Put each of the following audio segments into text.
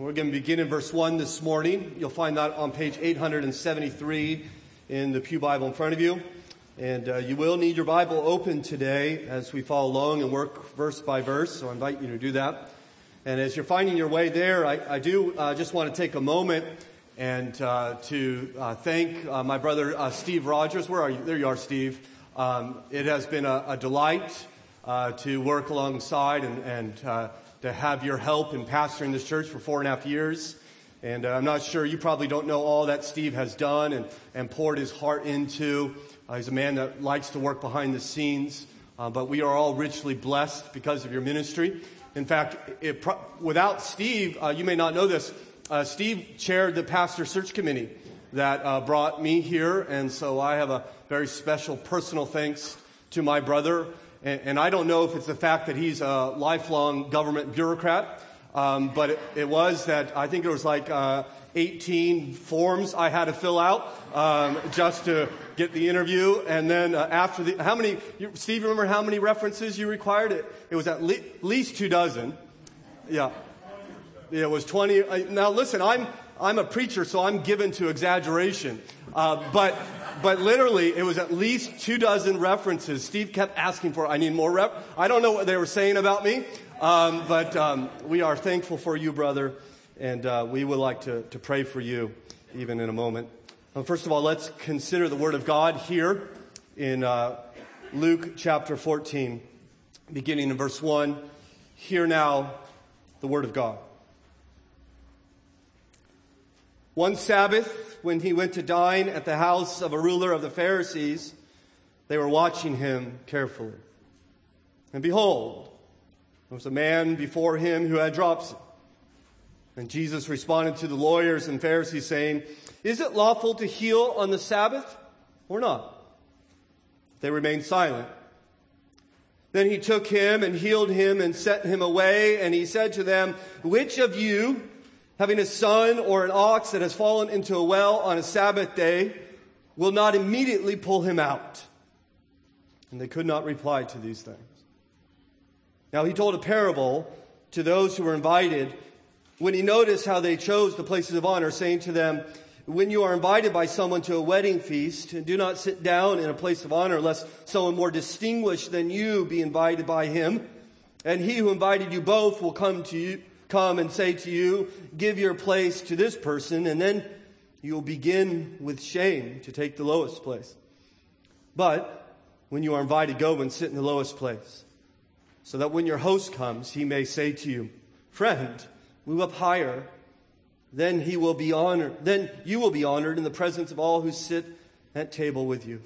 We're going to begin in verse 1 this morning. You'll find that on page 873 in the Pew Bible in front of you. And uh, you will need your Bible open today as we follow along and work verse by verse. So I invite you to do that. And as you're finding your way there, I, I do uh, just want to take a moment and uh, to uh, thank uh, my brother uh, Steve Rogers. Where are you? There you are, Steve. Um, it has been a, a delight to work alongside and, and to have your help in pastoring this church for four and a half years. And uh, I'm not sure, you probably don't know all that Steve has done and, and poured his heart into. Uh, he's a man that likes to work behind the scenes, uh, but we are all richly blessed because of your ministry. In fact, it, without Steve, uh, you may not know this, uh, Steve chaired the pastor search committee that uh, brought me here, and so I have a very special personal thanks to my brother and, and, I don't know if it's the fact that he's a lifelong government bureaucrat, um, but it, it, was that I think it was like uh, 18 forms I had to fill out um, just to get the interview. And then uh, after the, how many, you, Steve, remember how many references you required? It, it was at le- least two dozen. Yeah. It was 20. Now listen, I'm, I'm a preacher, so I'm given to exaggeration. Uh, but but literally, it was at least two dozen references. Steve kept asking for, I need more rep. I don't know what they were saying about me, um, but um, we are thankful for you, brother, and uh, we would like to, to pray for you even in a moment. Well, first of all, let's consider the Word of God here in uh, Luke chapter 14, beginning in verse 1. Hear now the Word of God. One Sabbath, when he went to dine at the house of a ruler of the Pharisees, they were watching him carefully. And behold, there was a man before him who had dropsy. And Jesus responded to the lawyers and Pharisees saying, Is it lawful to heal on the Sabbath or not? They remained silent. Then he took him and healed him and sent him away. And he said to them, Which of you, having a son or an ox that has fallen into a well on a Sabbath day, will not immediately pull him out. And they could not reply to these things. Now he told a parable to those who were invited when he noticed how they chose the places of honor, saying to them, when you are invited by someone to a wedding feast, do not sit down in a place of honor lest someone more distinguished than you be invited by him. And he who invited you both will come to you, come and say to you, give your place to this person, and then you'll begin with shame to take the lowest place. But when you are invited, go and sit in the lowest place, so that when your host comes, he may say to you, friend, move up higher. Then he will be honored. Then you will be honored in the presence of all who sit at table with you.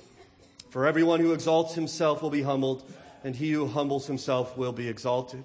For everyone who exalts himself will be humbled, and he who humbles himself will be exalted.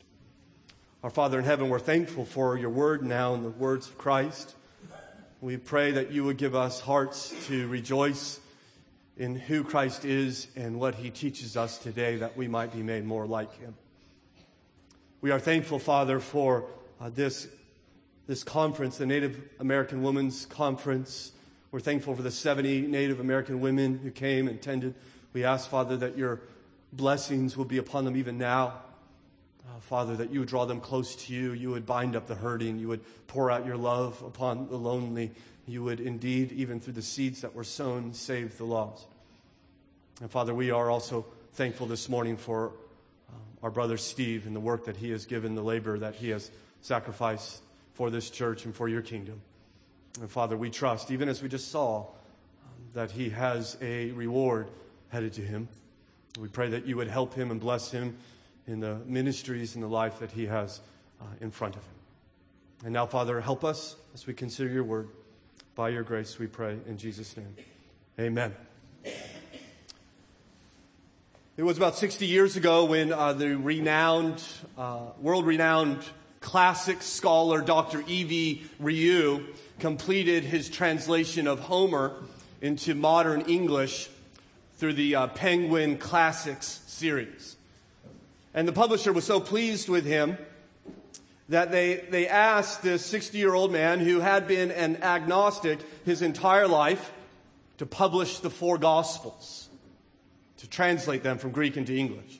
Our Father in heaven, we're thankful for your word now and the words of Christ. We pray that you would give us hearts to rejoice in who Christ is and what he teaches us today that we might be made more like him. We are thankful, Father, for uh, this, this conference, the Native American Women's Conference. We're thankful for the 70 Native American women who came and attended. We ask, Father, that your blessings will be upon them even now. Uh, Father, that you would draw them close to you. You would bind up the hurting. You would pour out your love upon the lonely. You would indeed, even through the seeds that were sown, save the lost. And Father, we are also thankful this morning for um, our brother Steve and the work that he has given, the labor that he has sacrificed for this church and for your kingdom. And Father, we trust, even as we just saw, um, that he has a reward headed to him. We pray that you would help him and bless him in the ministries and the life that He has uh, in front of Him. And now, Father, help us as we consider your word. By your grace, we pray in Jesus' name. Amen. It was about 60 years ago when uh, the renowned, uh, world renowned classic scholar Dr. E.V. Rieu completed his translation of Homer into modern English through the uh, Penguin Classics series. And the publisher was so pleased with him that they, they asked this 60 year old man who had been an agnostic his entire life to publish the four gospels, to translate them from Greek into English.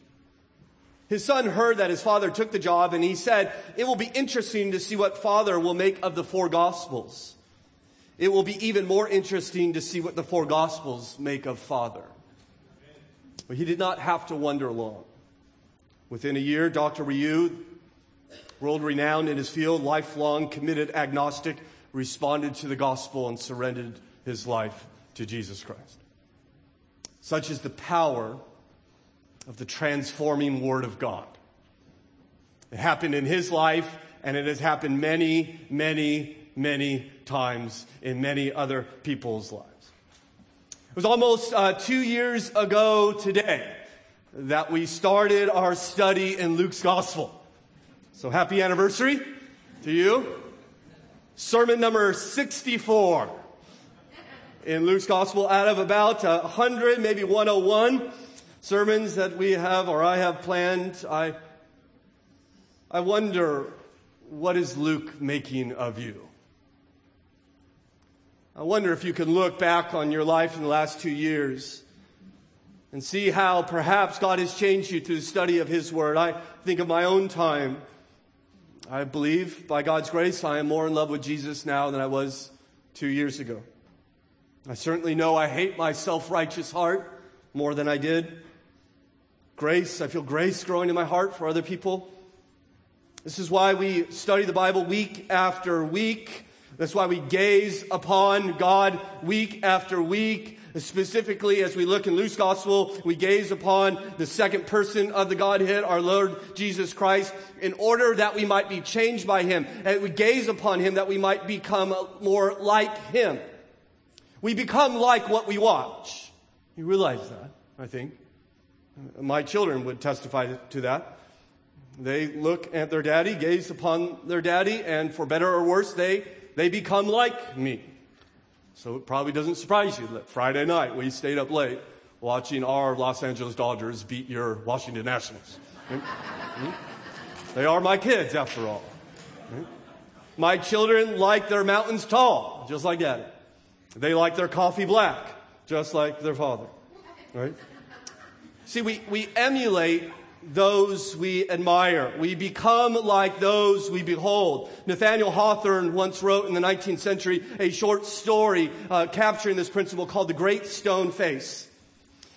His son heard that his father took the job and he said, it will be interesting to see what father will make of the four gospels. It will be even more interesting to see what the four gospels make of father. But he did not have to wonder long. Within a year, Dr. Rieu, world renowned in his field, lifelong committed agnostic, responded to the gospel and surrendered his life to Jesus Christ. Such is the power of the transforming Word of God. It happened in his life, and it has happened many, many, many times in many other people's lives. It was almost uh, two years ago today that we started our study in Luke's Gospel. So happy anniversary to you. Sermon number 64 in Luke's Gospel out of about 100, maybe 101 sermons that we have or I have planned, I, I wonder what is Luke making of you? I wonder if you can look back on your life in the last two years and see how perhaps God has changed you through the study of His Word. I think of my own time. I believe by God's grace I am more in love with Jesus now than I was two years ago. I certainly know I hate my self-righteous heart more than I did grace. I feel grace growing in my heart for other people. This is why we study the Bible week after week. That's why we gaze upon God week after week. Specifically, as we look in Luke's gospel, we gaze upon the second person of the Godhead, our Lord Jesus Christ, in order that we might be changed by Him. And we gaze upon Him that we might become more like Him. We become like what we watch. You realize that, I think. My children would testify to that. They look at their daddy, gaze upon their daddy, and for better or worse, they, they become like me. So it probably doesn't surprise you that Friday night we stayed up late watching our Los Angeles Dodgers beat your Washington Nationals. Hmm? Hmm? They are my kids, after all. Hmm? My children like their mountains tall, just like daddy. They like their coffee black, just like their father. Right? See, we, we emulate those we admire. We become like those we behold. Nathaniel Hawthorne once wrote in the 19th century a short story uh, capturing this principle called The Great Stone Face.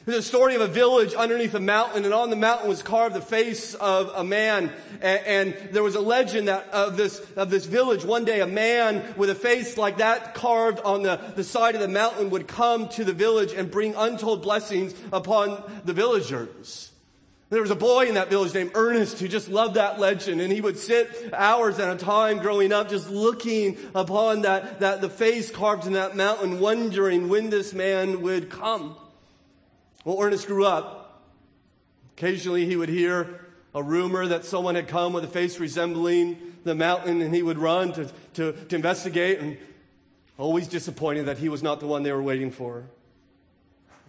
There's a story of a village underneath a mountain, and on the mountain was carved the face of a man. And, and, there was a legend that of this of this village. One day, a man with a face like that carved on the, the side of the mountain would come to the village and bring untold blessings upon the villagers. There was a boy in that village named Ernest who just loved that legend, and he would sit hours at a time growing up, just looking upon that that the face carved in that mountain, wondering when this man would come. Well, Ernest grew up. Occasionally he would hear a rumor that someone had come with a face resembling the mountain and he would run to, to, to investigate and always disappointed that he was not the one they were waiting for.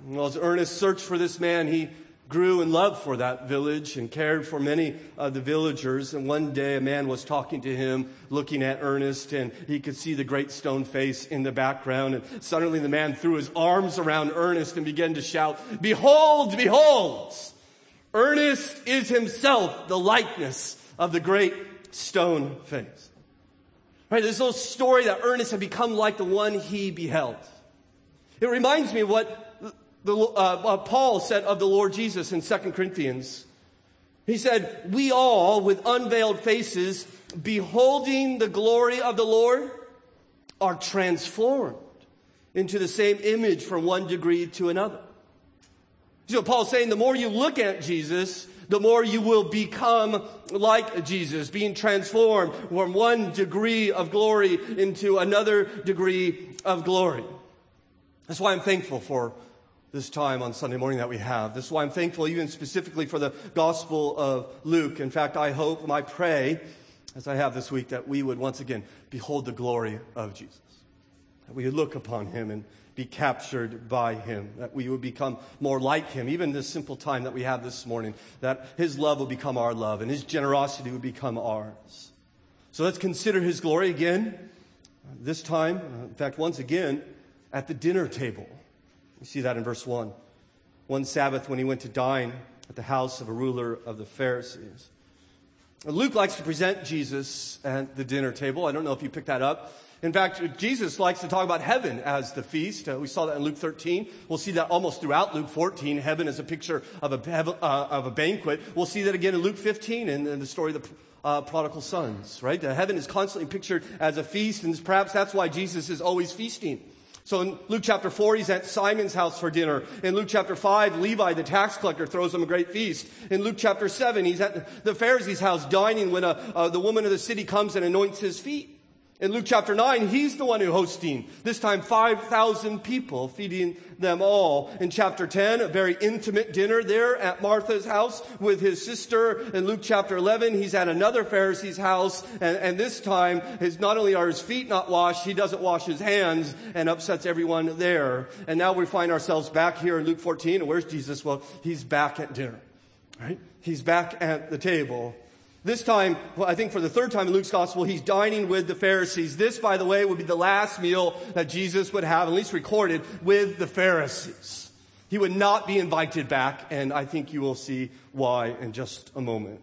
Well, as Ernest searched for this man, he grew in love for that village and cared for many of the villagers. And one day a man was talking to him, looking at Ernest, and he could see the great stone face in the background. And suddenly the man threw his arms around Ernest and began to shout, Behold, behold! Ernest is himself the likeness of the great stone face. Right, this little story that Ernest had become like the one he beheld. It reminds me of what the, uh, uh, Paul said of the Lord Jesus in 2 Corinthians. He said, We all, with unveiled faces, beholding the glory of the Lord, are transformed into the same image from one degree to another. So Paul's saying the more you look at Jesus, the more you will become like Jesus, being transformed from one degree of glory into another degree of glory. That's why I'm thankful for this time on Sunday morning that we have. This is why I'm thankful even specifically for the Gospel of Luke. In fact, I hope and I pray as I have this week, that we would once again behold the glory of Jesus. That we would look upon him and be captured by him, that we would become more like him, even this simple time that we have this morning, that his love will become our love and his generosity would become ours. So let's consider his glory again, this time, uh, in fact, once again, at the dinner table. You see that in verse 1. One Sabbath, when he went to dine at the house of a ruler of the Pharisees. Luke likes to present Jesus at the dinner table. I don't know if you picked that up. In fact, Jesus likes to talk about heaven as the feast. Uh, we saw that in Luke 13. We'll see that almost throughout Luke 14. Heaven is a picture of a, uh, of a banquet. We'll see that again in Luke 15 in, in the story of the uh, prodigal sons, right? Uh, heaven is constantly pictured as a feast, and perhaps that's why Jesus is always feasting. So in Luke chapter 4, he's at Simon's house for dinner. In Luke chapter 5, Levi, the tax collector, throws him a great feast. In Luke chapter 7, he's at the Pharisee's house dining when a, uh, the woman of the city comes and anoints his feet. In Luke chapter 9, he's the one who hosting. This time 5,000 people, feeding them all. In chapter 10, a very intimate dinner there at Martha's house with his sister. In Luke chapter 11, he's at another Pharisee's house. And, and this time, his, not only are his feet not washed, he doesn't wash his hands and upsets everyone there. And now we find ourselves back here in Luke 14. And where's Jesus? Well, he's back at dinner. Right? He's back at the table this time, well, I think for the third time in Luke's gospel, he's dining with the Pharisees. This, by the way, would be the last meal that Jesus would have, at least recorded, with the Pharisees. He would not be invited back, and I think you will see why in just a moment.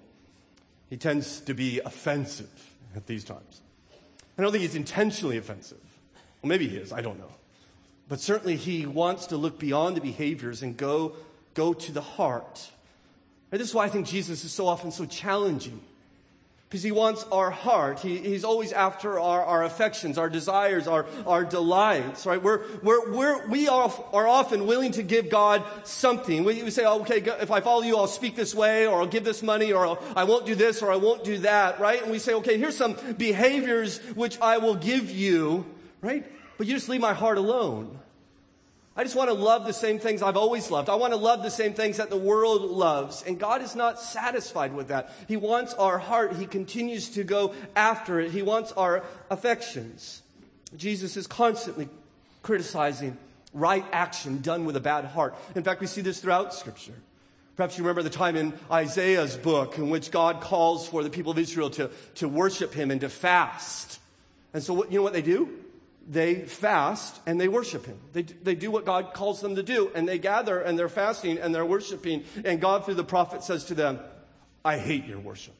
He tends to be offensive at these times. I don't think he's intentionally offensive. Well, maybe he is, I don't know. But certainly he wants to look beyond the behaviors and go, go to the heart. And this is why I think Jesus is so often so challenging because he wants our heart. He, he's always after our, our affections, our desires, our, our delights, right? We're, we're, we're, we are, are often willing to give God something. We, we say, okay, if I follow you, I'll speak this way, or I'll give this money, or I'll, I will not do this, or I won't do that, right? And we say, okay, here's some behaviors which I will give you, right? But you just leave my heart alone. I just want to love the same things I've always loved. I want to love the same things that the world loves. And God is not satisfied with that. He wants our heart. He continues to go after it. He wants our affections. Jesus is constantly criticizing right action done with a bad heart. In fact, we see this throughout Scripture. Perhaps you remember the time in Isaiah's book in which God calls for the people of Israel to, to worship Him and to fast. And so, what, you know what they do? They fast and they worship him. They, they do what God calls them to do and they gather and they're fasting and they're worshiping. And God through the prophet says to them, I hate your worship.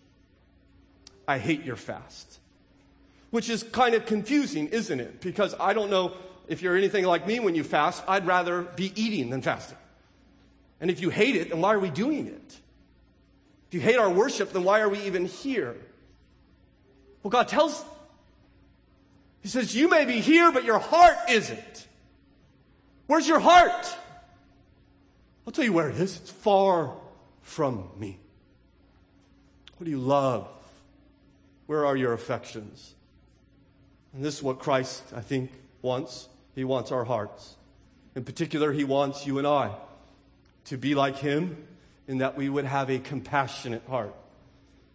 I hate your fast. Which is kind of confusing, isn't it? Because I don't know if you're anything like me when you fast, I'd rather be eating than fasting. And if you hate it, then why are we doing it? If you hate our worship, then why are we even here? Well, God tells he says, You may be here, but your heart isn't. Where's your heart? I'll tell you where it is. It's far from me. What do you love? Where are your affections? And this is what Christ, I think, wants. He wants our hearts. In particular, He wants you and I to be like Him in that we would have a compassionate heart.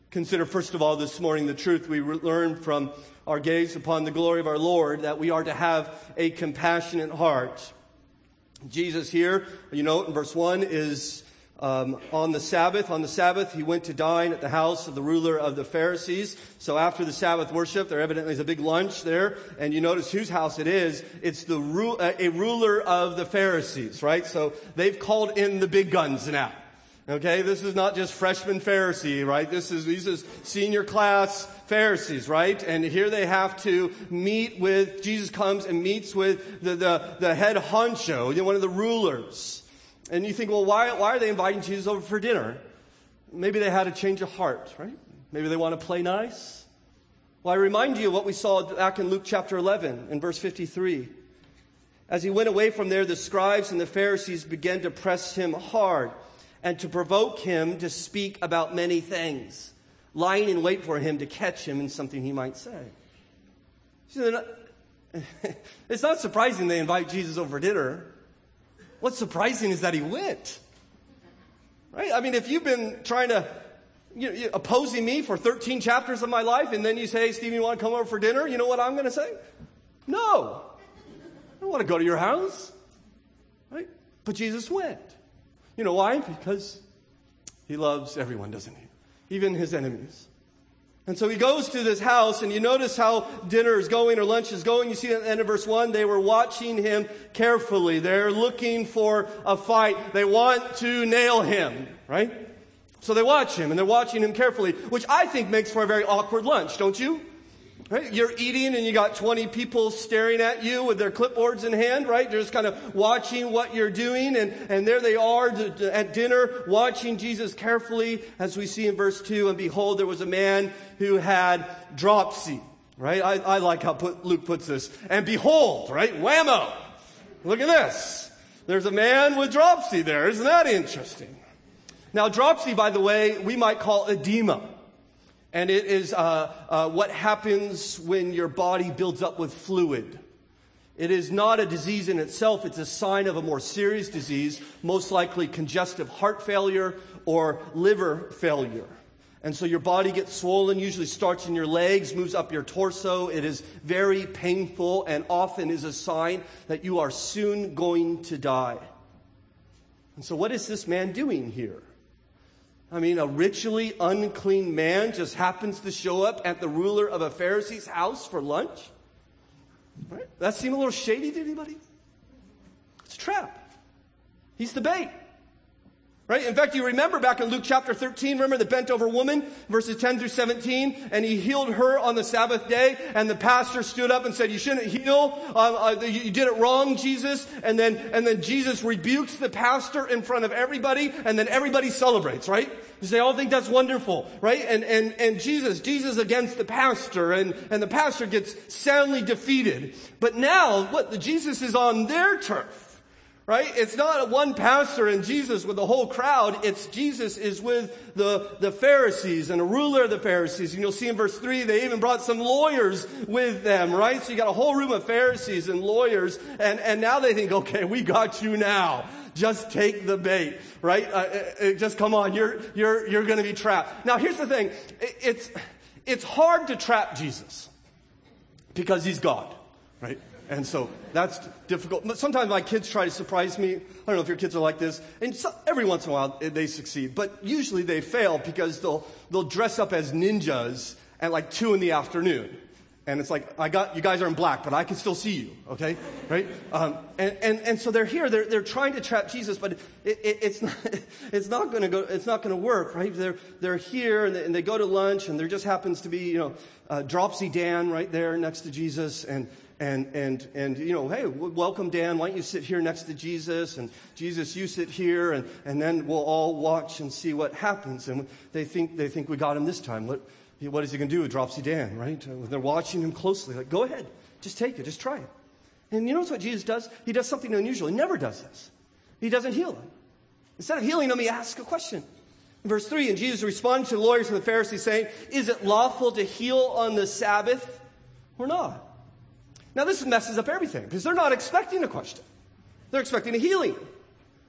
Consider, first of all, this morning the truth we learn from our gaze upon the glory of our Lord that we are to have a compassionate heart. Jesus here, you know, in verse 1 is um, on the Sabbath. On the Sabbath, he went to dine at the house of the ruler of the Pharisees. So after the Sabbath worship, there evidently is a big lunch there, and you notice whose house it is. It's the ru- a ruler of the Pharisees, right? So they've called in the big guns now. Okay, this is not just freshman Pharisee, right? This is, these is senior class Pharisees, right? And here they have to meet with, Jesus comes and meets with the, the, the head honcho, you know, one of the rulers. And you think, well, why, why are they inviting Jesus over for dinner? Maybe they had a change of heart, right? Maybe they want to play nice. Well, I remind you of what we saw back in Luke chapter 11 in verse 53. As he went away from there, the scribes and the Pharisees began to press him hard and to provoke him to speak about many things, lying in wait for him to catch him in something he might say. See, not, it's not surprising they invite Jesus over dinner. What's surprising is that he went. Right? I mean, if you've been trying to you know, opposing me for 13 chapters of my life, and then you say, Stephen, you want to come over for dinner? You know what I'm going to say? No. I don't want to go to your house. Right? But Jesus went. You know why? Because he loves everyone, doesn't he? Even his enemies. And so he goes to this house, and you notice how dinner is going or lunch is going. You see at the end of verse 1, they were watching him carefully. They're looking for a fight. They want to nail him, right? So they watch him, and they're watching him carefully, which I think makes for a very awkward lunch, don't you? Right? You're eating and you got 20 people staring at you with their clipboards in hand, right? They're just kind of watching what you're doing. And, and there they are at dinner watching Jesus carefully as we see in verse 2. And behold, there was a man who had dropsy, right? I, I like how put, Luke puts this. And behold, right? Whammo! Look at this. There's a man with dropsy there. Isn't that interesting? Now, dropsy, by the way, we might call edema. And it is uh, uh, what happens when your body builds up with fluid. It is not a disease in itself, it's a sign of a more serious disease, most likely congestive heart failure or liver failure. And so your body gets swollen, usually starts in your legs, moves up your torso. It is very painful and often is a sign that you are soon going to die. And so, what is this man doing here? I mean, a ritually unclean man just happens to show up at the ruler of a Pharisee's house for lunch? Right? That seem a little shady to anybody? It's a trap. He's the bait. Right? In fact, you remember back in Luke chapter 13, remember the bent over woman, verses 10 through 17, and he healed her on the Sabbath day, and the pastor stood up and said, you shouldn't heal, uh, uh, you did it wrong, Jesus, and then, and then Jesus rebukes the pastor in front of everybody, and then everybody celebrates, right? They all think that's wonderful, right? And, and, and Jesus, Jesus against the pastor, and, and the pastor gets soundly defeated. But now, what, Jesus is on their turf. Right? It's not one pastor and Jesus with the whole crowd. It's Jesus is with the, the Pharisees and a ruler of the Pharisees. And you'll see in verse 3, they even brought some lawyers with them, right? So you got a whole room of Pharisees and lawyers. And, and now they think, okay, we got you now. Just take the bait, right? Uh, uh, uh just come on. You're, you're, you're going to be trapped. Now here's the thing. It's, it's hard to trap Jesus because he's God, right? And so that's difficult. Sometimes my kids try to surprise me. I don't know if your kids are like this. And so, every once in a while they succeed. But usually they fail because they'll, they'll dress up as ninjas at like two in the afternoon. And it's like, I got, you guys are in black, but I can still see you, okay? Right? Um, and, and, and so they're here, they're, they're trying to trap Jesus, but it, it, it's not, it's not gonna go, it's not gonna work, right? They're, they're here and they, and they go to lunch and there just happens to be, you know, uh, Dropsy Dan right there next to Jesus and, and, and, and, you know, hey, welcome, Dan. Why don't you sit here next to Jesus? And Jesus, you sit here, and, and then we'll all watch and see what happens. And they think, they think we got him this time. What, what is he going to do Dropsy Dan, right? Uh, they're watching him closely. Like, go ahead. Just take it. Just try it. And you know what Jesus does? He does something unusual. He never does this. He doesn't heal him. Instead of healing him, he asks a question. In verse 3, and Jesus responded to the lawyers and the Pharisees, saying, Is it lawful to heal on the Sabbath or not? Now, this messes up everything because they're not expecting a question. They're expecting a healing.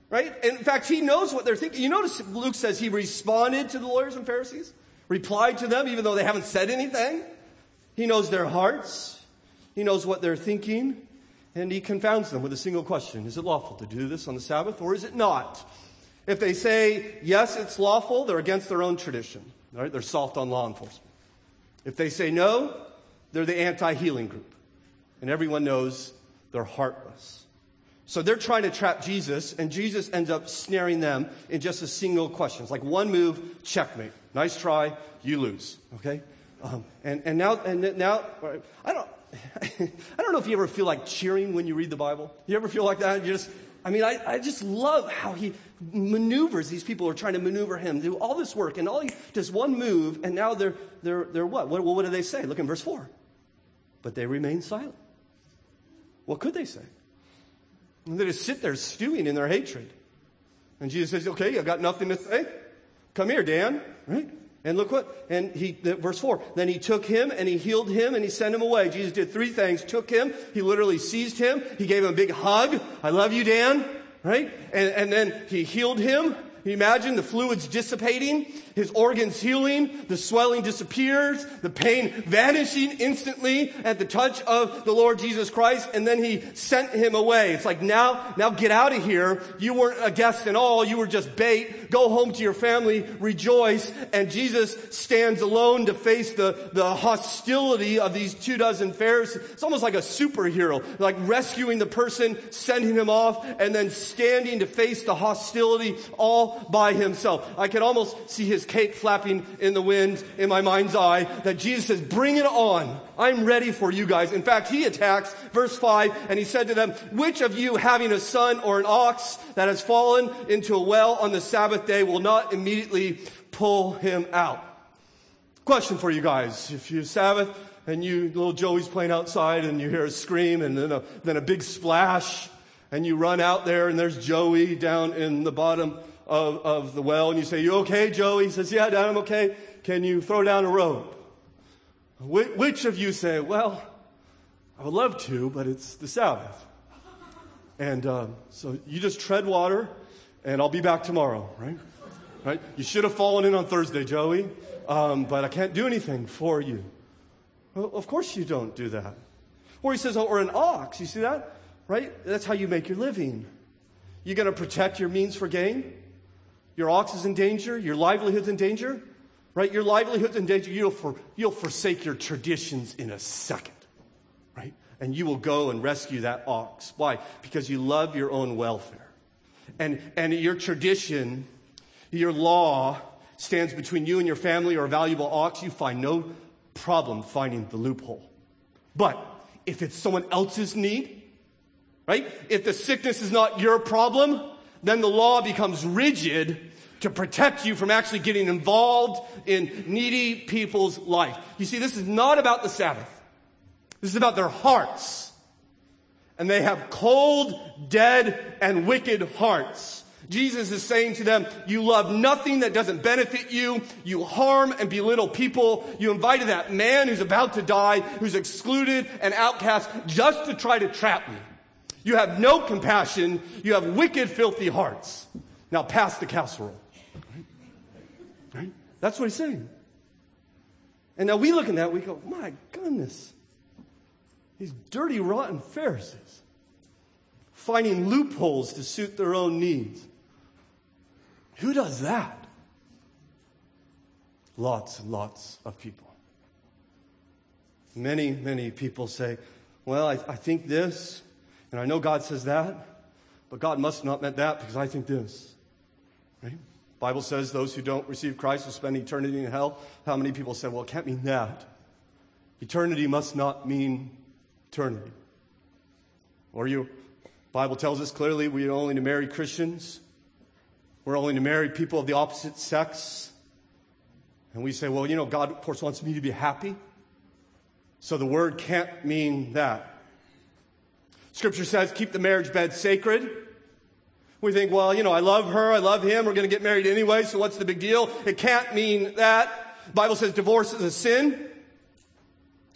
Right? In fact, he knows what they're thinking. You notice Luke says he responded to the lawyers and Pharisees, replied to them even though they haven't said anything. He knows their hearts. He knows what they're thinking. And he confounds them with a single question. Is it lawful to do this on the Sabbath or is it not? If they say, yes, it's lawful, they're against their own tradition. Right? They're soft on law enforcement. If they say no, they're the anti-healing group and everyone knows they're heartless. So they're trying to trap Jesus, and Jesus ends up snaring them in just a single question. It's like one move, checkmate. Nice try, you lose. Okay? Um, and, and now, and now, I don't, I don't know if you ever feel like cheering when you read the Bible. You ever feel like that? You just, I mean, I, I just love how he maneuvers. These people are trying to maneuver him, do all this work, and all he does one move, and now they're, they're, they're what? What, what do they say? Look in verse 4. But they remain silent. What could they say? And they just sit there stewing in their hatred. And Jesus says, okay, I've got nothing to say. Come here, Dan. Right? And look what, and he, verse four, then he took him and he healed him and he sent him away. Jesus did three things. Took him, he literally seized him, he gave him a big hug. I love you, Dan. Right? And, and then he healed him Can you imagine the fluids dissipating, his organs healing, the swelling disappears, the pain vanishing instantly at the touch of the Lord Jesus Christ, and then he sent him away. It's like now, now get out of here. You weren't a guest at all. You were just bait. Go home to your family, rejoice. And Jesus stands alone to face the, the hostility of these two dozen Pharisees. It's almost like a superhero, like rescuing the person, sending him off, and then standing to face the hostility all by himself. I can almost see his cape flapping in the wind in my mind's eye that Jesus says, bring it on. I'm ready for you guys. In fact, he attacks verse five and he said to them, which of you having a son or an ox that has fallen into a well on the Sabbath day will not immediately pull him out? Question for you guys. If you Sabbath and you, little Joey's playing outside and you hear a scream and then a, then a big splash and you run out there and there's Joey down in the bottom of, of the well and you say, you okay, Joey? He says, yeah, Dad, I'm okay. Can you throw down a rope? Which of you say, well, I would love to, but it's the Sabbath. And um, so you just tread water and I'll be back tomorrow, right? Right? You should have fallen in on Thursday, Joey, um, but I can't do anything for you. Well, of course you don't do that. Or he says, oh, or an ox. You see that? Right? That's how you make your living. You're going to protect your means for gain? Your ox is in danger? Your livelihood's in danger? Right? Your livelihood's in danger. You'll, for, you'll forsake your traditions in a second. Right? And you will go and rescue that ox. Why? Because you love your own welfare. And, and your tradition, your law, stands between you and your family or a valuable ox. You find no problem finding the loophole. But if it's someone else's need, right? If the sickness is not your problem, then the law becomes rigid to protect you from actually getting involved in needy people's life. You see, this is not about the Sabbath. This is about their hearts. And they have cold, dead, and wicked hearts. Jesus is saying to them, you love nothing that doesn't benefit you. You harm and belittle people. You invited that man who's about to die, who's excluded and outcast just to try to trap me. You have no compassion. You have wicked, filthy hearts. Now pass the casserole. Right? right? That's what he's saying. And now we look at that, we go, my goodness. These dirty, rotten Pharisees finding loopholes to suit their own needs. Who does that? Lots and lots of people. Many, many people say, well, I, I think this, and I know God says that, but God must not meant that because I think this. Right? Bible says those who don't receive Christ will spend eternity in hell. How many people say, well, it can't mean that. Eternity must not mean eternity. Or you, Bible tells us clearly we are only to marry Christians. We're only to marry people of the opposite sex. And we say, well, you know, God, of course, wants me to be happy. So the word can't mean that. Scripture says, keep the marriage bed sacred. We think, well, you know, I love her, I love him, we're going to get married anyway, so what's the big deal? It can't mean that. The Bible says divorce is a sin.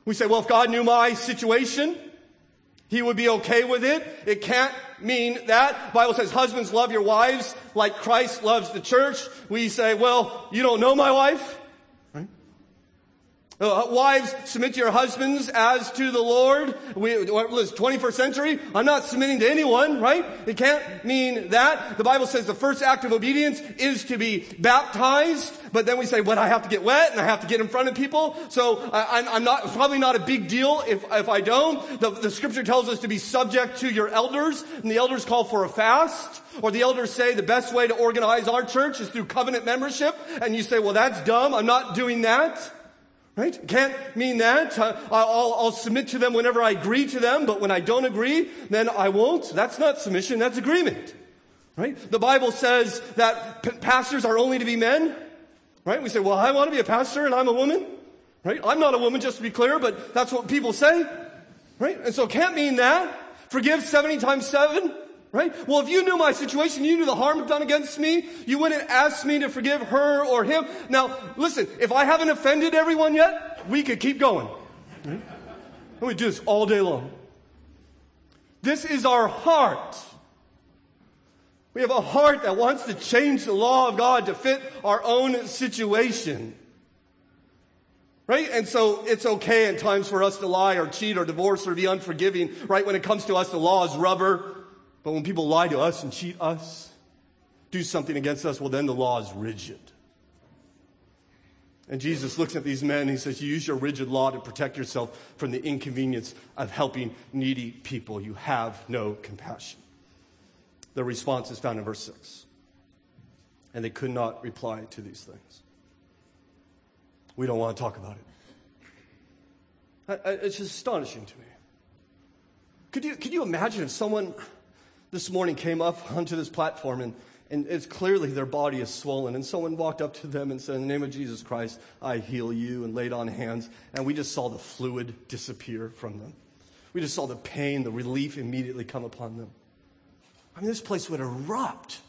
We say, well, if God knew my situation, he would be okay with it. It can't mean that. The Bible says husbands love your wives like Christ loves the church. We say, well, you don't know my wife. Uh, wives, submit to your husbands as to the Lord. We, what 21st century? I'm not submitting to anyone, right? It can't mean that. The Bible says the first act of obedience is to be baptized, but then we say, but I have to get wet and I have to get in front of people. So I, am not, probably not a big deal if, if I don't. The, the scripture tells us to be subject to your elders, and the elders call for a fast. Or the elders say the best way to organize our church is through covenant membership. And you say, well, that's dumb. I'm not doing that. Right? Can't mean that. Uh, I'll, I'll, submit to them whenever I agree to them, but when I don't agree, then I won't. That's not submission, that's agreement. Right? The Bible says that p- pastors are only to be men. Right? We say, well, I want to be a pastor and I'm a woman. Right? I'm not a woman, just to be clear, but that's what people say. Right? And so can't mean that. Forgive 70 times 7. Right? Well, if you knew my situation, you knew the harm done against me, you wouldn't ask me to forgive her or him. Now, listen, if I haven't offended everyone yet, we could keep going. Right? And we do this all day long. This is our heart. We have a heart that wants to change the law of God to fit our own situation. Right? And so it's okay at times for us to lie or cheat or divorce or be unforgiving. Right? When it comes to us, the law is rubber. But when people lie to us and cheat us, do something against us, well, then the law is rigid. And Jesus looks at these men and he says, You use your rigid law to protect yourself from the inconvenience of helping needy people. You have no compassion. The response is found in verse 6. And they could not reply to these things. We don't want to talk about it. It's just astonishing to me. Could you, could you imagine if someone this morning came up onto this platform and, and it's clearly their body is swollen and someone walked up to them and said, in the name of Jesus Christ, I heal you and laid on hands and we just saw the fluid disappear from them. We just saw the pain, the relief immediately come upon them. I mean, this place would erupt.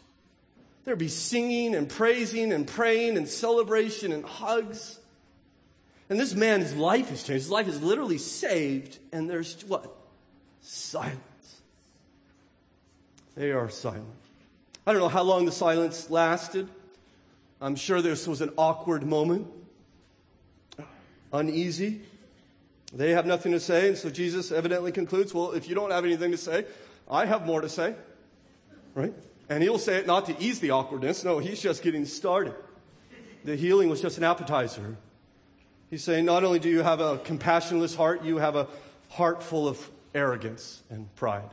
There'd be singing and praising and praying and celebration and hugs. And this man's life has changed. His life is literally saved, and there's what? Silence. They are silent. I don't know how long the silence lasted. I'm sure this was an awkward moment, uneasy. They have nothing to say, and so Jesus evidently concludes, Well, if you don't have anything to say, I have more to say right? And he'll say it not to ease the awkwardness. No, he's just getting started. The healing was just an appetizer. He's saying, not only do you have a compassionless heart, you have a heart full of arrogance and pride.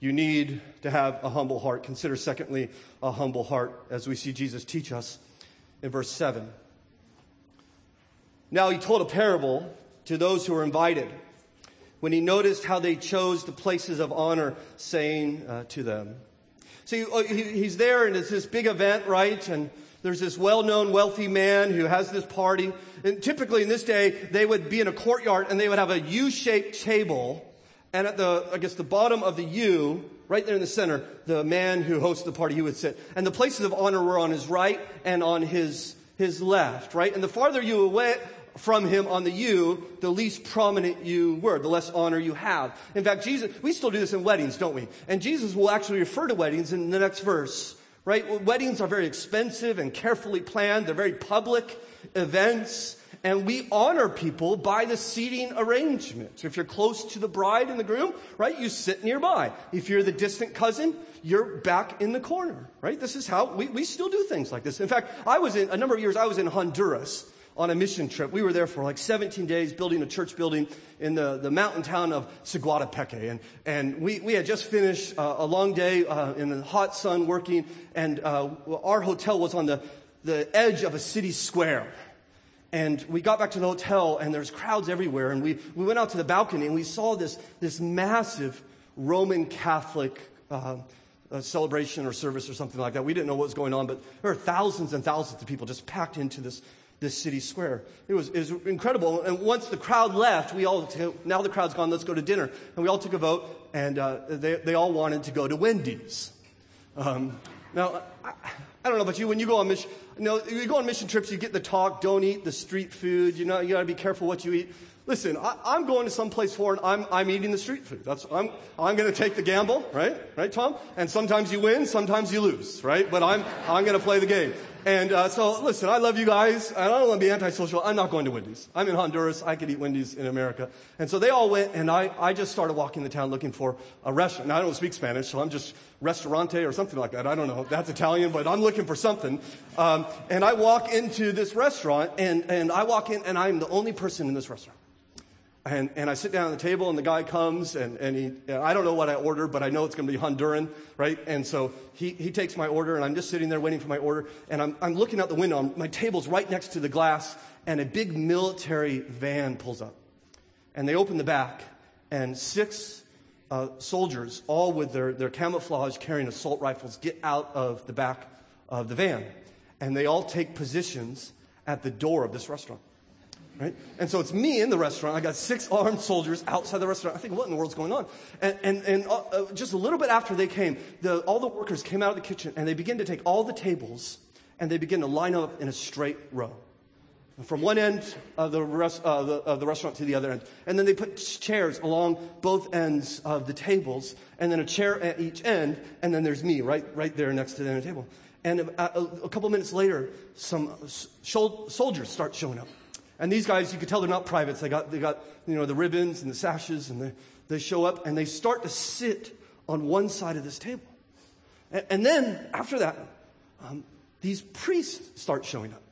You need to have a humble heart. Consider, secondly, a humble heart, as we see Jesus teach us in verse 7. Now, he told a parable to those who were invited when he noticed how they chose the places of honor, saying uh, to them, See, uh, he's there and it's this big event, right? And there's this well-known wealthy man who has this party. And typically in this day, they would be in a courtyard and they would have a U-shaped table. And at the, I guess the bottom of the U, right there in the center, the man who hosts the party, he would sit. And the places of honor were on his right and on his, his left, right? And the farther you away, from him on the you, the least prominent you were, the less honor you have. In fact, Jesus, we still do this in weddings, don't we? And Jesus will actually refer to weddings in the next verse, right? Weddings are very expensive and carefully planned. They're very public events. And we honor people by the seating arrangement. If you're close to the bride and the groom, right, you sit nearby. If you're the distant cousin, you're back in the corner, right? This is how we, we still do things like this. In fact, I was in, a number of years, I was in Honduras on a mission trip. We were there for like 17 days building a church building in the, the mountain town of Siguatepeque. And, and we, we had just finished uh, a long day uh, in the hot sun working, and uh, our hotel was on the, the edge of a city square. And we got back to the hotel, and there's crowds everywhere. And we, we went out to the balcony, and we saw this, this massive Roman Catholic uh, celebration or service or something like that. We didn't know what was going on, but there were thousands and thousands of people just packed into this this city square. It was, it was incredible. And once the crowd left, we all, t- now the crowd's gone, let's go to dinner. And we all took a vote, and uh, they, they all wanted to go to Wendy's. Um, now, I, I, don't know about you, when you go on mission, you know, you go on mission trips, you get the talk, don't eat the street food, you know, you gotta be careful what you eat. Listen, I, am going to some place foreign. I'm, I'm eating the street food. That's, I'm, I'm going to take the gamble, right? Right, Tom? And sometimes you win, sometimes you lose, right? But I'm, I'm going to play the game. And uh, so, listen, I love you guys. And I don't want to be antisocial. I'm not going to Wendy's. I'm in Honduras. I could eat Wendy's in America. And so they all went, and I, I just started walking the town looking for a restaurant. Now, I don't speak Spanish, so I'm just restaurante or something like that. I don't know. That's Italian, but I'm looking for something. Um, and I walk into this restaurant, and, and I walk in, and I'm the only person in this restaurant. And, and I sit down at the table and the guy comes and, and he, I don't know what I ordered, but I know it's going to be Honduran, right? And so he, he takes my order and I'm just sitting there waiting for my order and I'm, I'm looking out the window. My table's right next to the glass and a big military van pulls up. And they open the back and six uh, soldiers, all with their, their camouflage carrying assault rifles, get out of the back of the van. And they all take positions at the door of this restaurant. Right? And so it's me in the restaurant. I got six armed soldiers outside the restaurant. I think, what in the world's going on? And, and, and uh, uh, just a little bit after they came, the, all the workers came out of the kitchen and they began to take all the tables and they began to line up in a straight row. from one end of the, rest, uh, the, of the restaurant to the other end. And then they put chairs along both ends of the tables, and then a chair at each end, and then there's me right, right there next to the table. And a, a, a couple minutes later, some soldiers start showing up. And these guys, you could tell they're not privates. They got, they got you know, the ribbons and the sashes, and they, they show up, and they start to sit on one side of this table. And, and then, after that, um, these priests start showing up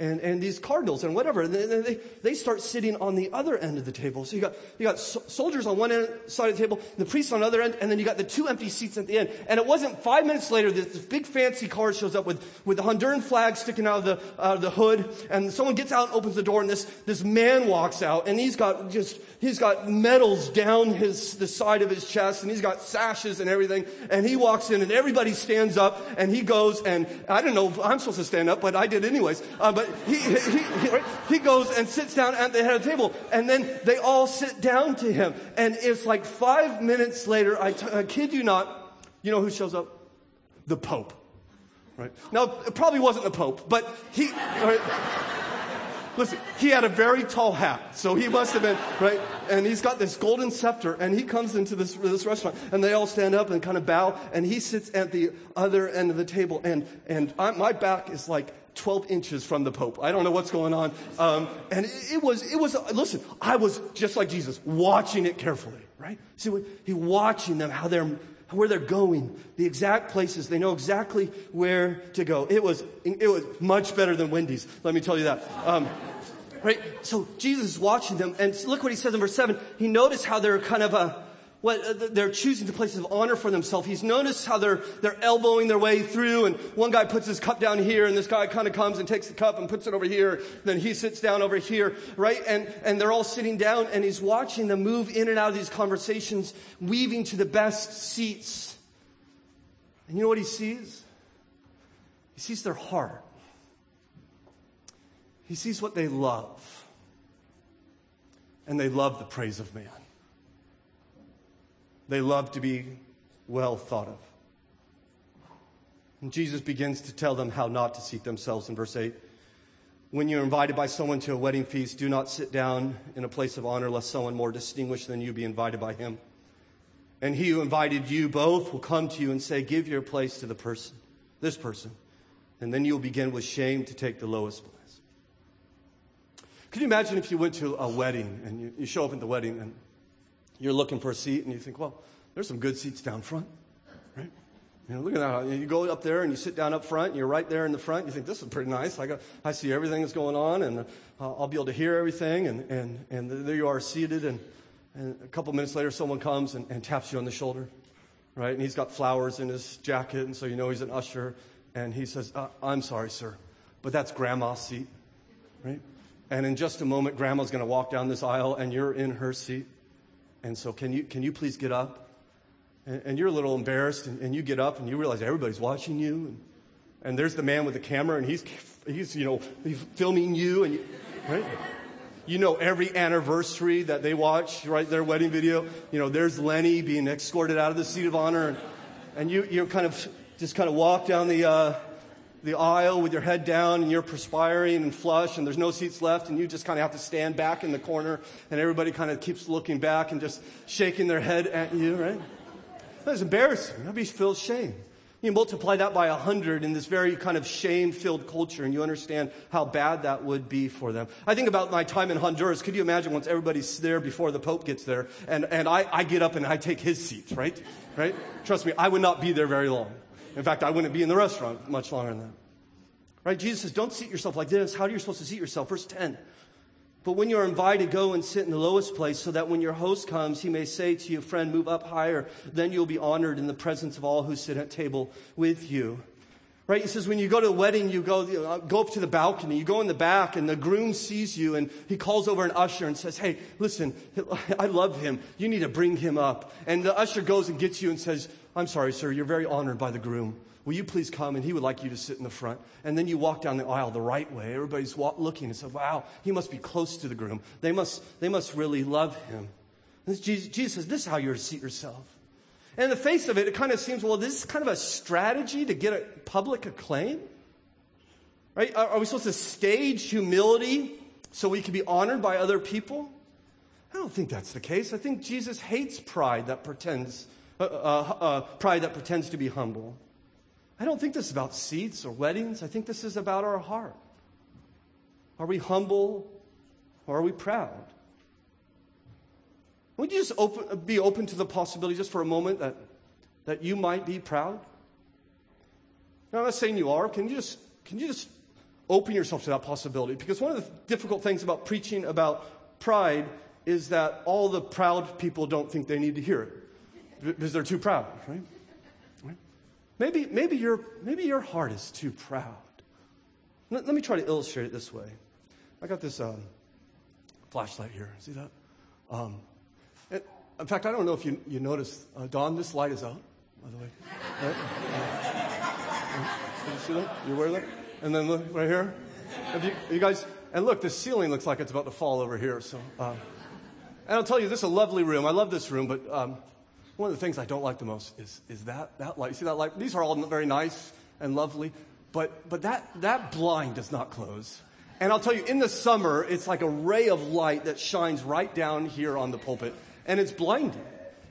and, and these cardinals and whatever. And they, they, they start sitting on the other end of the table. So you got, you got soldiers on one end, side of the table, the priests on the other end, and then you got the two empty seats at the end. And it wasn't five minutes later that this big fancy car shows up with, with the Honduran flag sticking out of the, out of the hood. And someone gets out and opens the door and this, this man walks out and he's got just, he's got medals down his, the side of his chest and he's got sashes and everything. And he walks in and everybody stands up and he goes and I don't know if I'm supposed to stand up, but I did anyways. Uh, but he, he, he, he goes and sits down at the head of the table, and then they all sit down to him. And it's like five minutes later, I, t- I kid you not, you know who shows up? The Pope. Right? Now, it probably wasn't the Pope, but he, right? Listen, he had a very tall hat, so he must have been, right? And he's got this golden scepter, and he comes into this, this restaurant, and they all stand up and kind of bow, and he sits at the other end of the table, and, and I, my back is like 12 inches from the Pope. I don't know what's going on. Um, and it, was, it was, listen, I was just like Jesus, watching it carefully, right? See, he watching them, how they're, where they're going, the exact places. They know exactly where to go. It was, it was much better than Wendy's. Let me tell you that. Um, right? So Jesus is watching them, and look what he says in verse 7. He noticed how they're kind of a, what, uh, they're choosing the places of honor for themselves. He's noticed how they're, they're elbowing their way through and one guy puts his cup down here and this guy kind of comes and takes the cup and puts it over here. Then he sits down over here, right? And, and they're all sitting down and he's watching them move in and out of these conversations, weaving to the best seats. And you know what he sees? He sees their heart. He sees what they love. And they love the praise of man. They love to be well thought of. And Jesus begins to tell them how not to seat themselves in verse 8. When you're invited by someone to a wedding feast, do not sit down in a place of honor lest someone more distinguished than you be invited by him. And he who invited you both will come to you and say, Give your place to the person, this person. And then you'll begin with shame to take the lowest place. Could you imagine if you went to a wedding and you, you show up at the wedding and you're looking for a seat and you think, well, there's some good seats down front, right? You know, look at that. You go up there and you sit down up front and you're right there in the front. You think, this is pretty nice. I, got, I see everything that's going on and uh, I'll be able to hear everything. And, and, and there you are seated. And, and a couple minutes later, someone comes and, and taps you on the shoulder, right? And he's got flowers in his jacket. And so you know he's an usher. And he says, uh, I'm sorry, sir, but that's grandma's seat, right? And in just a moment, grandma's going to walk down this aisle and you're in her seat. And so, can you, can you please get up? And, and you're a little embarrassed, and, and, you get up and you realize everybody's watching you. And, and there's the man with the camera, and he's, he's you know, he's filming you, and you, right? You know every anniversary that they watch, right? Their wedding video. You know, there's Lenny being escorted out of the seat of honor, and, and you, you kind of just kind of walk down the, uh, the aisle with your head down and you're perspiring and flush and there's no seats left and you just kind of have to stand back in the corner and everybody kind of keeps looking back and just shaking their head at you, right? That's embarrassing. Everybody feels shame. You multiply that by a hundred in this very kind of shame-filled culture, and you understand how bad that would be for them. I think about my time in Honduras. Could you imagine once everybody's there before the Pope gets there, and, and I, I get up and I take his seat, right? Right? Trust me, I would not be there very long. In fact, I wouldn't be in the restaurant much longer than that. Right? Jesus says, don't seat yourself like this. How are you supposed to seat yourself? Verse 10. But when you're invited, go and sit in the lowest place so that when your host comes, he may say to you, friend, move up higher. Then you'll be honored in the presence of all who sit at table with you. Right? He says, when you go to a wedding, you go, you know, go up to the balcony, you go in the back and the groom sees you and he calls over an usher and says, Hey, listen, I love him. You need to bring him up. And the usher goes and gets you and says, I'm sorry, sir, you're very honored by the groom. Will you please come? And he would like you to sit in the front. And then you walk down the aisle the right way. Everybody's walk, looking and says, wow, he must be close to the groom. They must, they must really love him. Jesus, Jesus says, this is how you're to seat yourself. And in the face of it, it kind of seems, well, this is kind of a strategy to get a public acclaim. Right? Are, are we supposed to stage humility so we can be honored by other people? I don't think that's the case. I think Jesus hates pride that pretends, uh, uh, pride that pretends to be humble. I don't think this is about seats or weddings. I think this is about our heart. Are we humble or are we proud? Would you just open, be open to the possibility just for a moment that, that you might be proud? Now, I'm not saying you are. Can you just, can you just open yourself to that possibility? Because one of the difficult things about preaching about pride is that all the proud people don't think they need to hear it because they're too proud, right? right? Maybe, maybe, your, maybe your heart is too proud. Let, let me try to illustrate it this way. I got this um, flashlight here. See that? Um, it, in fact, I don't know if you, you noticed, uh, Don, this light is out, by the way. Right? Uh, you see that? You aware of that? And then look right here. You, you, guys, and look, the ceiling looks like it's about to fall over here. So, uh, and I'll tell you, this is a lovely room. I love this room, but um, one of the things I don't like the most is, is that, that light. You see that light? These are all very nice and lovely, but, but that, that blind does not close. And I'll tell you, in the summer, it's like a ray of light that shines right down here on the pulpit, and it's blinding.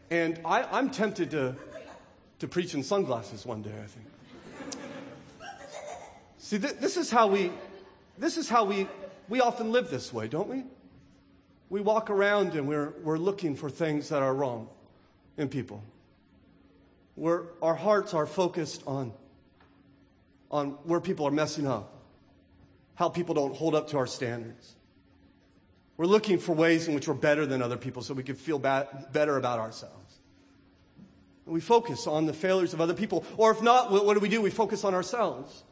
And I, I'm tempted to, to preach in sunglasses one day, I think. See, th- this is how we, this is how we, we often live this way, don't we? We walk around and we're, we're looking for things that are wrong in people. Where our hearts are focused on, on where people are messing up how people don't hold up to our standards. We're looking for ways in which we're better than other people so we can feel bad, better about ourselves. And we focus on the failures of other people. Or if not, what do we do? We focus on ourselves.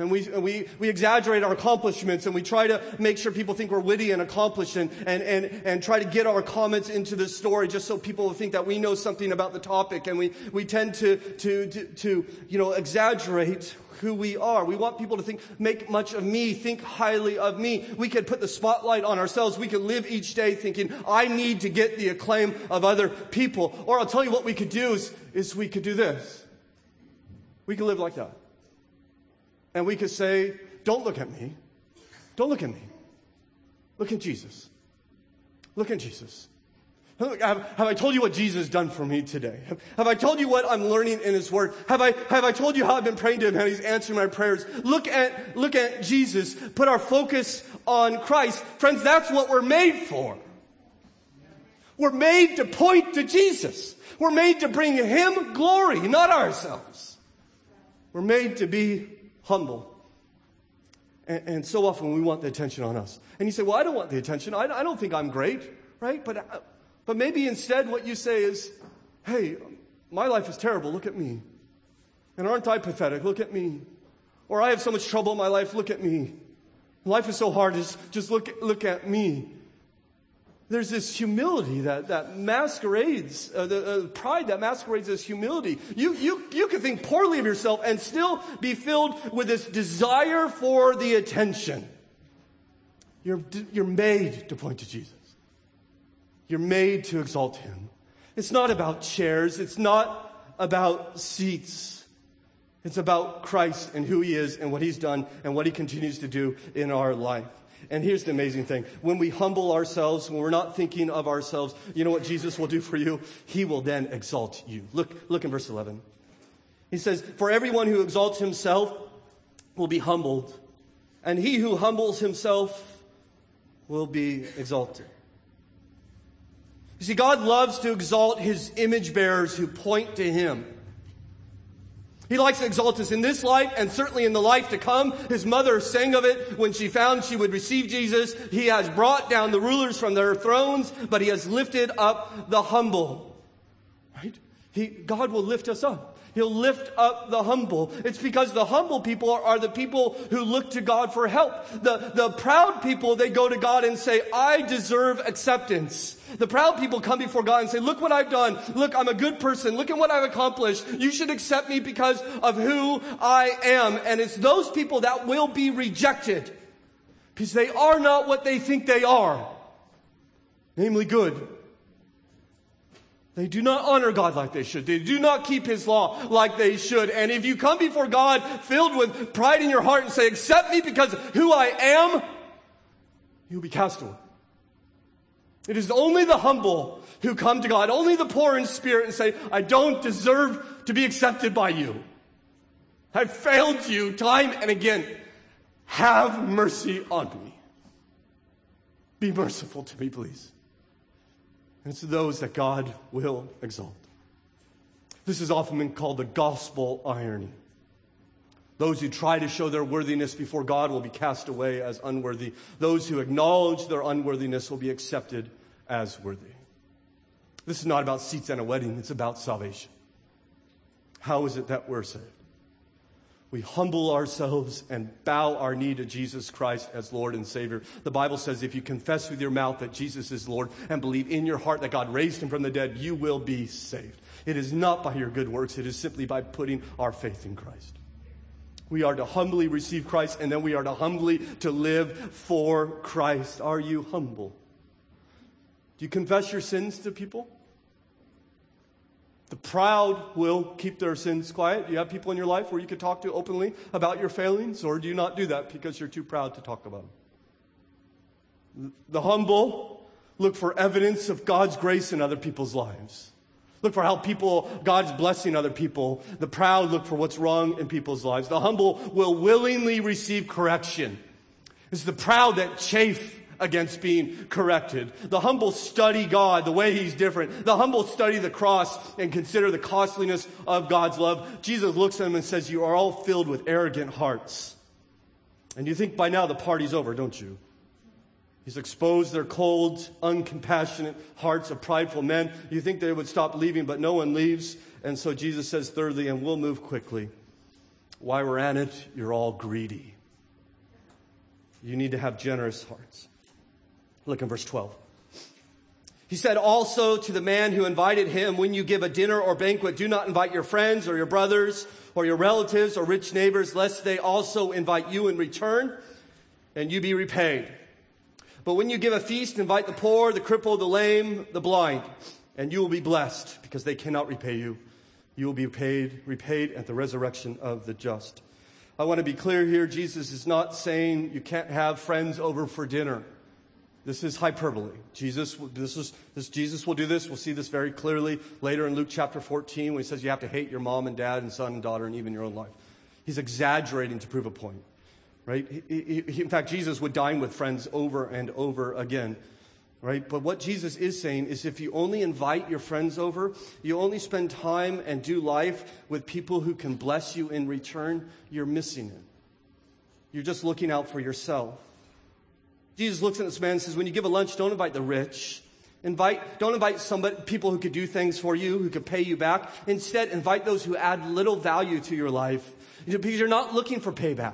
And we, we, we exaggerate our accomplishments and we try to make sure people think we're witty and accomplished and, and, and, and try to get our comments into the story just so people will think that we know something about the topic. And we, we tend to, to, to, to you know, exaggerate who we are. We want people to think, make much of me, think highly of me. We could put the spotlight on ourselves. We could live each day thinking, I need to get the acclaim of other people. Or I'll tell you what we could do is, is we could do this. We could live like that. And we could say, don't look at me. Don't look at me. Look at Jesus. Look at Jesus. Have, have, I told you what Jesus has done for me today? Have, have, I told you what I'm learning in His Word? Have I, have I told you how I've been praying to Him and He's answering my prayers? Look at, look at Jesus. Put our focus on Christ. Friends, that's what we're made for. We're made to point to Jesus. We're made to bring Him glory, not ourselves. We're made to be humble. And, and so often we want the attention on us. And you say, well, I don't want the attention. I, I don't think I'm great, right? But uh, but maybe instead what you say is, hey, my life is terrible. Look at me. And aren't I pathetic? Look at me. Or I have so much trouble in my life. Look at me. Life is so hard. Just, just look, look at me. There's this humility that, that masquerades, uh, the uh, pride that masquerades as humility. You, you, you can think poorly of yourself and still be filled with this desire for the attention. You're, you're made to point to Jesus. You're made to exalt him. It's not about chairs. It's not about seats. It's about Christ and who he is and what he's done and what he continues to do in our life. And here's the amazing thing. When we humble ourselves, when we're not thinking of ourselves, you know what Jesus will do for you? He will then exalt you. Look, look in verse 11. He says, For everyone who exalts himself will be humbled, and he who humbles himself will be exalted. You see, God loves to exalt his image bearers who point to him. He likes to exalt us in this life and certainly in the life to come. His mother sang of it when she found she would receive Jesus. He has brought down the rulers from their thrones, but he has lifted up the humble. Right? He, God will lift us up. He'll lift up the humble. It's because the humble people are, are, the people who look to God for help. The, the proud people, they go to God and say, I deserve acceptance. The proud people come before God and say, look what I've done. Look, I'm a good person. Look at what I've accomplished. You should accept me because of who I am. And it's those people that will be rejected because they are not what they think they are. Namely good. They do not honor God like they should. They do not keep His law like they should. And if you come before God filled with pride in your heart and say, accept me because who I am, you'll be cast away. It is only the humble who come to God, only the poor in spirit and say, I don't deserve to be accepted by you. I've failed you time and again. Have mercy on me. Be merciful to me, please. And it's those that God will exalt. This is often been called the gospel irony. Those who try to show their worthiness before God will be cast away as unworthy. Those who acknowledge their unworthiness will be accepted as worthy. This is not about seats and a wedding, it's about salvation. How is it that we're saved? We humble ourselves and bow our knee to Jesus Christ as Lord and Savior. The Bible says if you confess with your mouth that Jesus is Lord and believe in your heart that God raised him from the dead, you will be saved. It is not by your good works, it is simply by putting our faith in Christ. We are to humbly receive Christ and then we are to humbly to live for Christ. Are you humble? Do you confess your sins to people? The proud will keep their sins quiet. Do you have people in your life where you could talk to openly about your failings, or do you not do that because you're too proud to talk about them? The humble look for evidence of God's grace in other people's lives. Look for how people, God's blessing other people. The proud look for what's wrong in people's lives. The humble will willingly receive correction. It's the proud that chafe against being corrected. The humble study God, the way He's different. The humble study the cross and consider the costliness of God's love. Jesus looks at them and says, You are all filled with arrogant hearts. And you think by now the party's over, don't you? He's exposed their cold, uncompassionate hearts of prideful men. You think they would stop leaving, but no one leaves. And so Jesus says, thirdly, and we'll move quickly. Why we're at it, you're all greedy. You need to have generous hearts. Look in verse 12. He said also to the man who invited him, when you give a dinner or banquet, do not invite your friends or your brothers or your relatives or rich neighbors, lest they also invite you in return and you be repaid. But when you give a feast, invite the poor, the crippled, the lame, the blind, and you will be blessed because they cannot repay you. You will be paid, repaid at the resurrection of the just. I want to be clear here. Jesus is not saying you can't have friends over for dinner. This is hyperbole. Jesus, this is, this, Jesus will do this. We'll see this very clearly later in Luke chapter 14 when he says you have to hate your mom and dad and son and daughter and even your own life. He's exaggerating to prove a point, right? He, he, in fact, Jesus would dine with friends over and over again, right? But what Jesus is saying is if you only invite your friends over, you only spend time and do life with people who can bless you in return, you're missing it. You're just looking out for yourself. Jesus looks at this man and says, when you give a lunch, don't invite the rich. Invite, don't invite somebody, people who could do things for you, who could pay you back. Instead, invite those who add little value to your life. Because you're not looking for payback.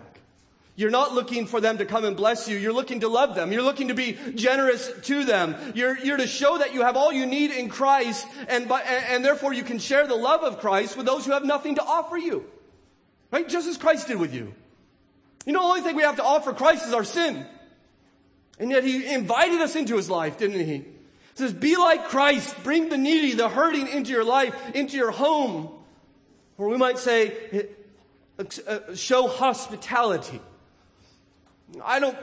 You're not looking for them to come and bless you. You're looking to love them. You're looking to be generous to them. You're, you're to show that you have all you need in Christ and, by, and, and therefore you can share the love of Christ with those who have nothing to offer you. Right? Just as Christ did with you. You know, the only thing we have to offer Christ is our sin. And yet he invited us into his life, didn't he? He says, be like Christ. Bring the needy, the hurting into your life, into your home. Or we might say, uh, show hospitality. I don't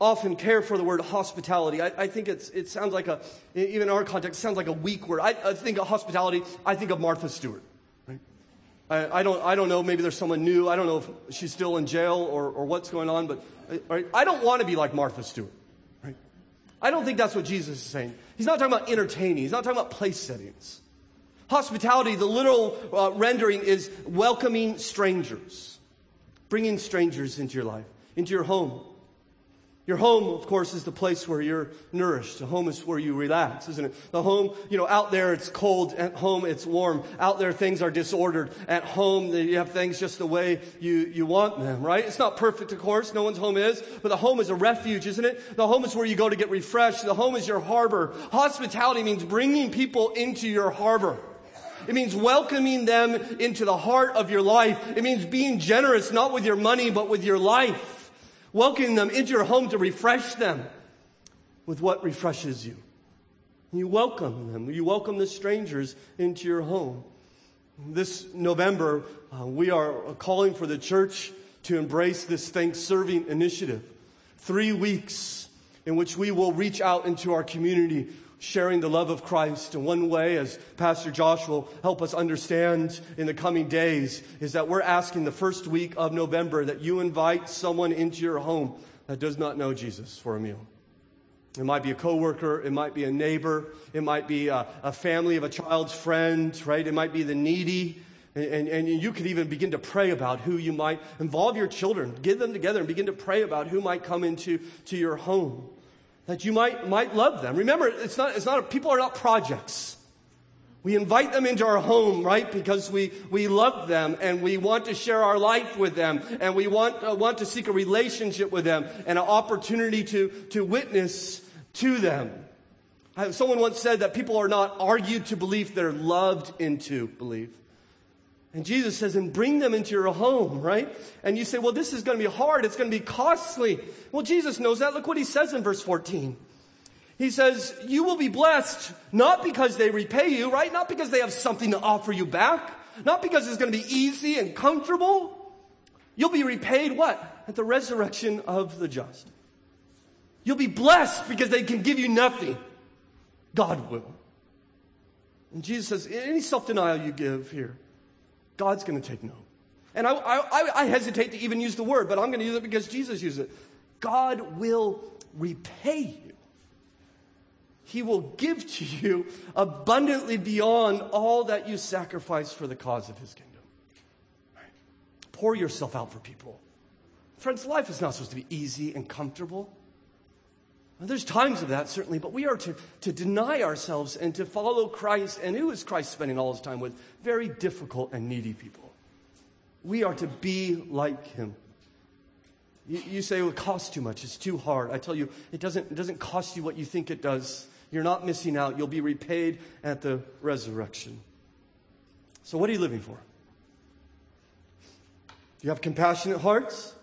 often care for the word hospitality. I, I, think it's, it sounds like a, even in our context, sounds like a weak word. I, I think of hospitality, I think of Martha Stewart. I, I, don't, I don't know, maybe there's someone new. I don't know if she's still in jail or, or what's going on, but Right? I don't want to be like Martha Stewart. Right? I don't think that's what Jesus is saying. He's not talking about entertaining. He's not talking about place settings. Hospitality, the literal uh, rendering is welcoming strangers, bringing strangers into your life, into your home, your home, of course, is the place where you're nourished. The home is where you relax, isn't it? The home, you know, out there it's cold. At home it's warm. Out there things are disordered. At home you have things just the way you, you want them, right? It's not perfect, of course. No one's home is. But the home is a refuge, isn't it? The home is where you go to get refreshed. The home is your harbor. Hospitality means bringing people into your harbor. It means welcoming them into the heart of your life. It means being generous, not with your money, but with your life welcoming them into your home to refresh them with what refreshes you. You welcome them. You welcome the strangers into your home. This November, uh, we are calling for the church to embrace this Thanksgiving initiative. Three weeks in which we will reach out into our community sharing the love of Christ. And one way, as Pastor Josh will help us understand in the coming days, is that we're asking the first week of November that you invite someone into your home that does not know Jesus for a meal. It might be a coworker, it might be a neighbor, it might be a, a family of a child's friend, right? It might be the needy. And, and, and, you could even begin to pray about who you might involve your children, get them together and begin to pray about who might come into to your home. That you might, might love them. Remember, it's not, it's not, a, people are not projects. We invite them into our home, right? Because we, we love them and we want to share our life with them and we want, uh, want to seek a relationship with them and an opportunity to, to witness to them. Someone once said that people are not argued to belief, they're loved into belief. And Jesus says, and bring them into your home, right? And you say, well, this is going to be hard. It's going to be costly. Well, Jesus knows that. Look what he says in verse 14. He says, you will be blessed not because they repay you, right? Not because they have something to offer you back. Not because it's going to be easy and comfortable. You'll be repaid what? At the resurrection of the just. You'll be blessed because they can give you nothing. God will. And Jesus says, any self denial you give here, God's going to take no. And I, I, I, hesitate to even use the word, but I'm going to use it because Jesus used it. God will repay you. He will give to you abundantly beyond all that you sacrifice for the cause of His kingdom. Right? Pour yourself out for people. Friends, life is not supposed to be easy and comfortable. There's times of that, certainly, but we are to, to deny ourselves and to follow Christ. And who is Christ spending all his time with? Very difficult and needy people. We are to be like him. You, you say well, it costs too much, it's too hard. I tell you, it doesn't, it doesn't cost you what you think it does. You're not missing out. You'll be repaid at the resurrection. So, what are you living for? Do you have compassionate hearts?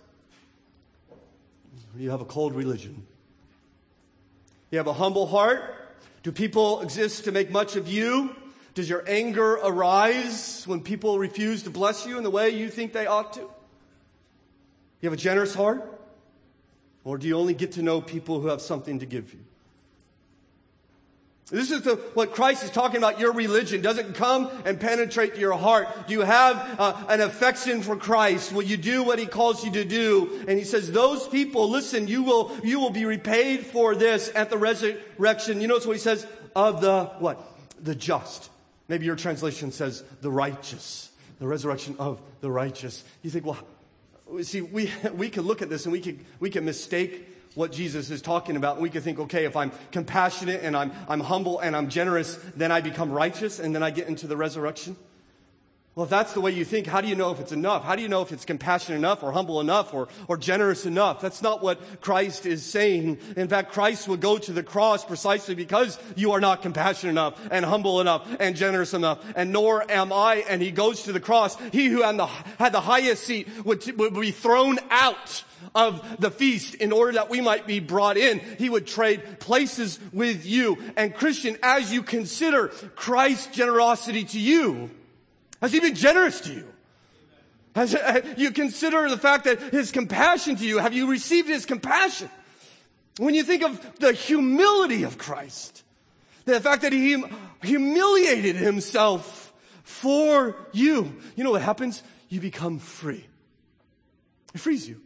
Or do you have a cold religion? You have a humble heart? Do people exist to make much of you? Does your anger arise when people refuse to bless you in the way you think they ought to? You have a generous heart? Or do you only get to know people who have something to give you? This is the, what Christ is talking about. Your religion doesn't come and penetrate to your heart. Do you have uh, an affection for Christ? Will you do what He calls you to do? And He says, those people, listen, you will, you will be repaid for this at the resurrection. You notice what He says? Of the, what? The just. Maybe your translation says the righteous. The resurrection of the righteous. You think, well, see, we, we can look at this and we can, we can mistake what Jesus is talking about. We could think, okay, if I'm compassionate and I'm, I'm humble and I'm generous, then I become righteous and then I get into the resurrection. Well, if that's the way you think, how do you know if it's enough? How do you know if it's compassionate enough or humble enough or, or generous enough? That's not what Christ is saying. In fact, Christ would go to the cross precisely because you are not compassionate enough and humble enough and generous enough. And nor am I. And he goes to the cross. He who had the, had the highest seat would, would be thrown out of the feast in order that we might be brought in. He would trade places with you. And Christian, as you consider Christ's generosity to you, has he been generous to you? Has uh, you consider the fact that his compassion to you, have you received his compassion? When you think of the humility of Christ, the fact that he humiliated himself for you, you know what happens? You become free. It frees you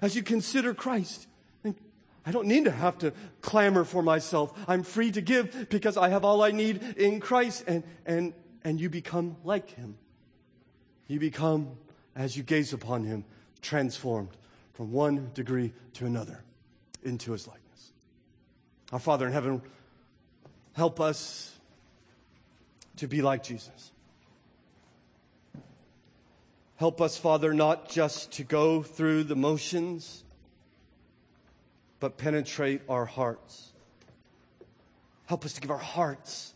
as you consider Christ. I don't need to have to clamor for myself. I'm free to give because I have all I need in Christ and, and, and you become like him. You become, as you gaze upon him, transformed from one degree to another into his likeness. Our Father in heaven, help us to be like Jesus. Help us, Father, not just to go through the motions, but penetrate our hearts. Help us to give our hearts.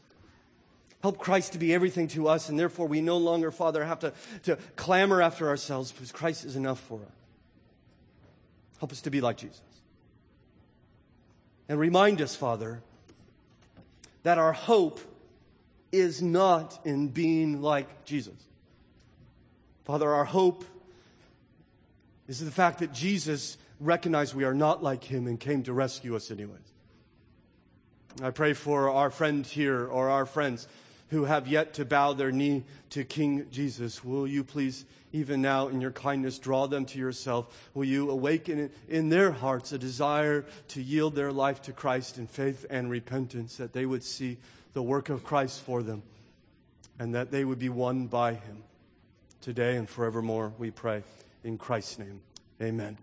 Help Christ to be everything to us, and therefore we no longer, Father, have to, to clamor after ourselves because Christ is enough for us. Help us to be like Jesus. And remind us, Father, that our hope is not in being like Jesus. Father, our hope is the fact that Jesus recognized we are not like him and came to rescue us anyway. I pray for our friend here or our friends who have yet to bow their knee to King Jesus. Will you please, even now in your kindness, draw them to yourself? Will you awaken in their hearts a desire to yield their life to Christ in faith and repentance, that they would see the work of Christ for them and that they would be won by him today and forevermore, we pray. In Christ's name, amen.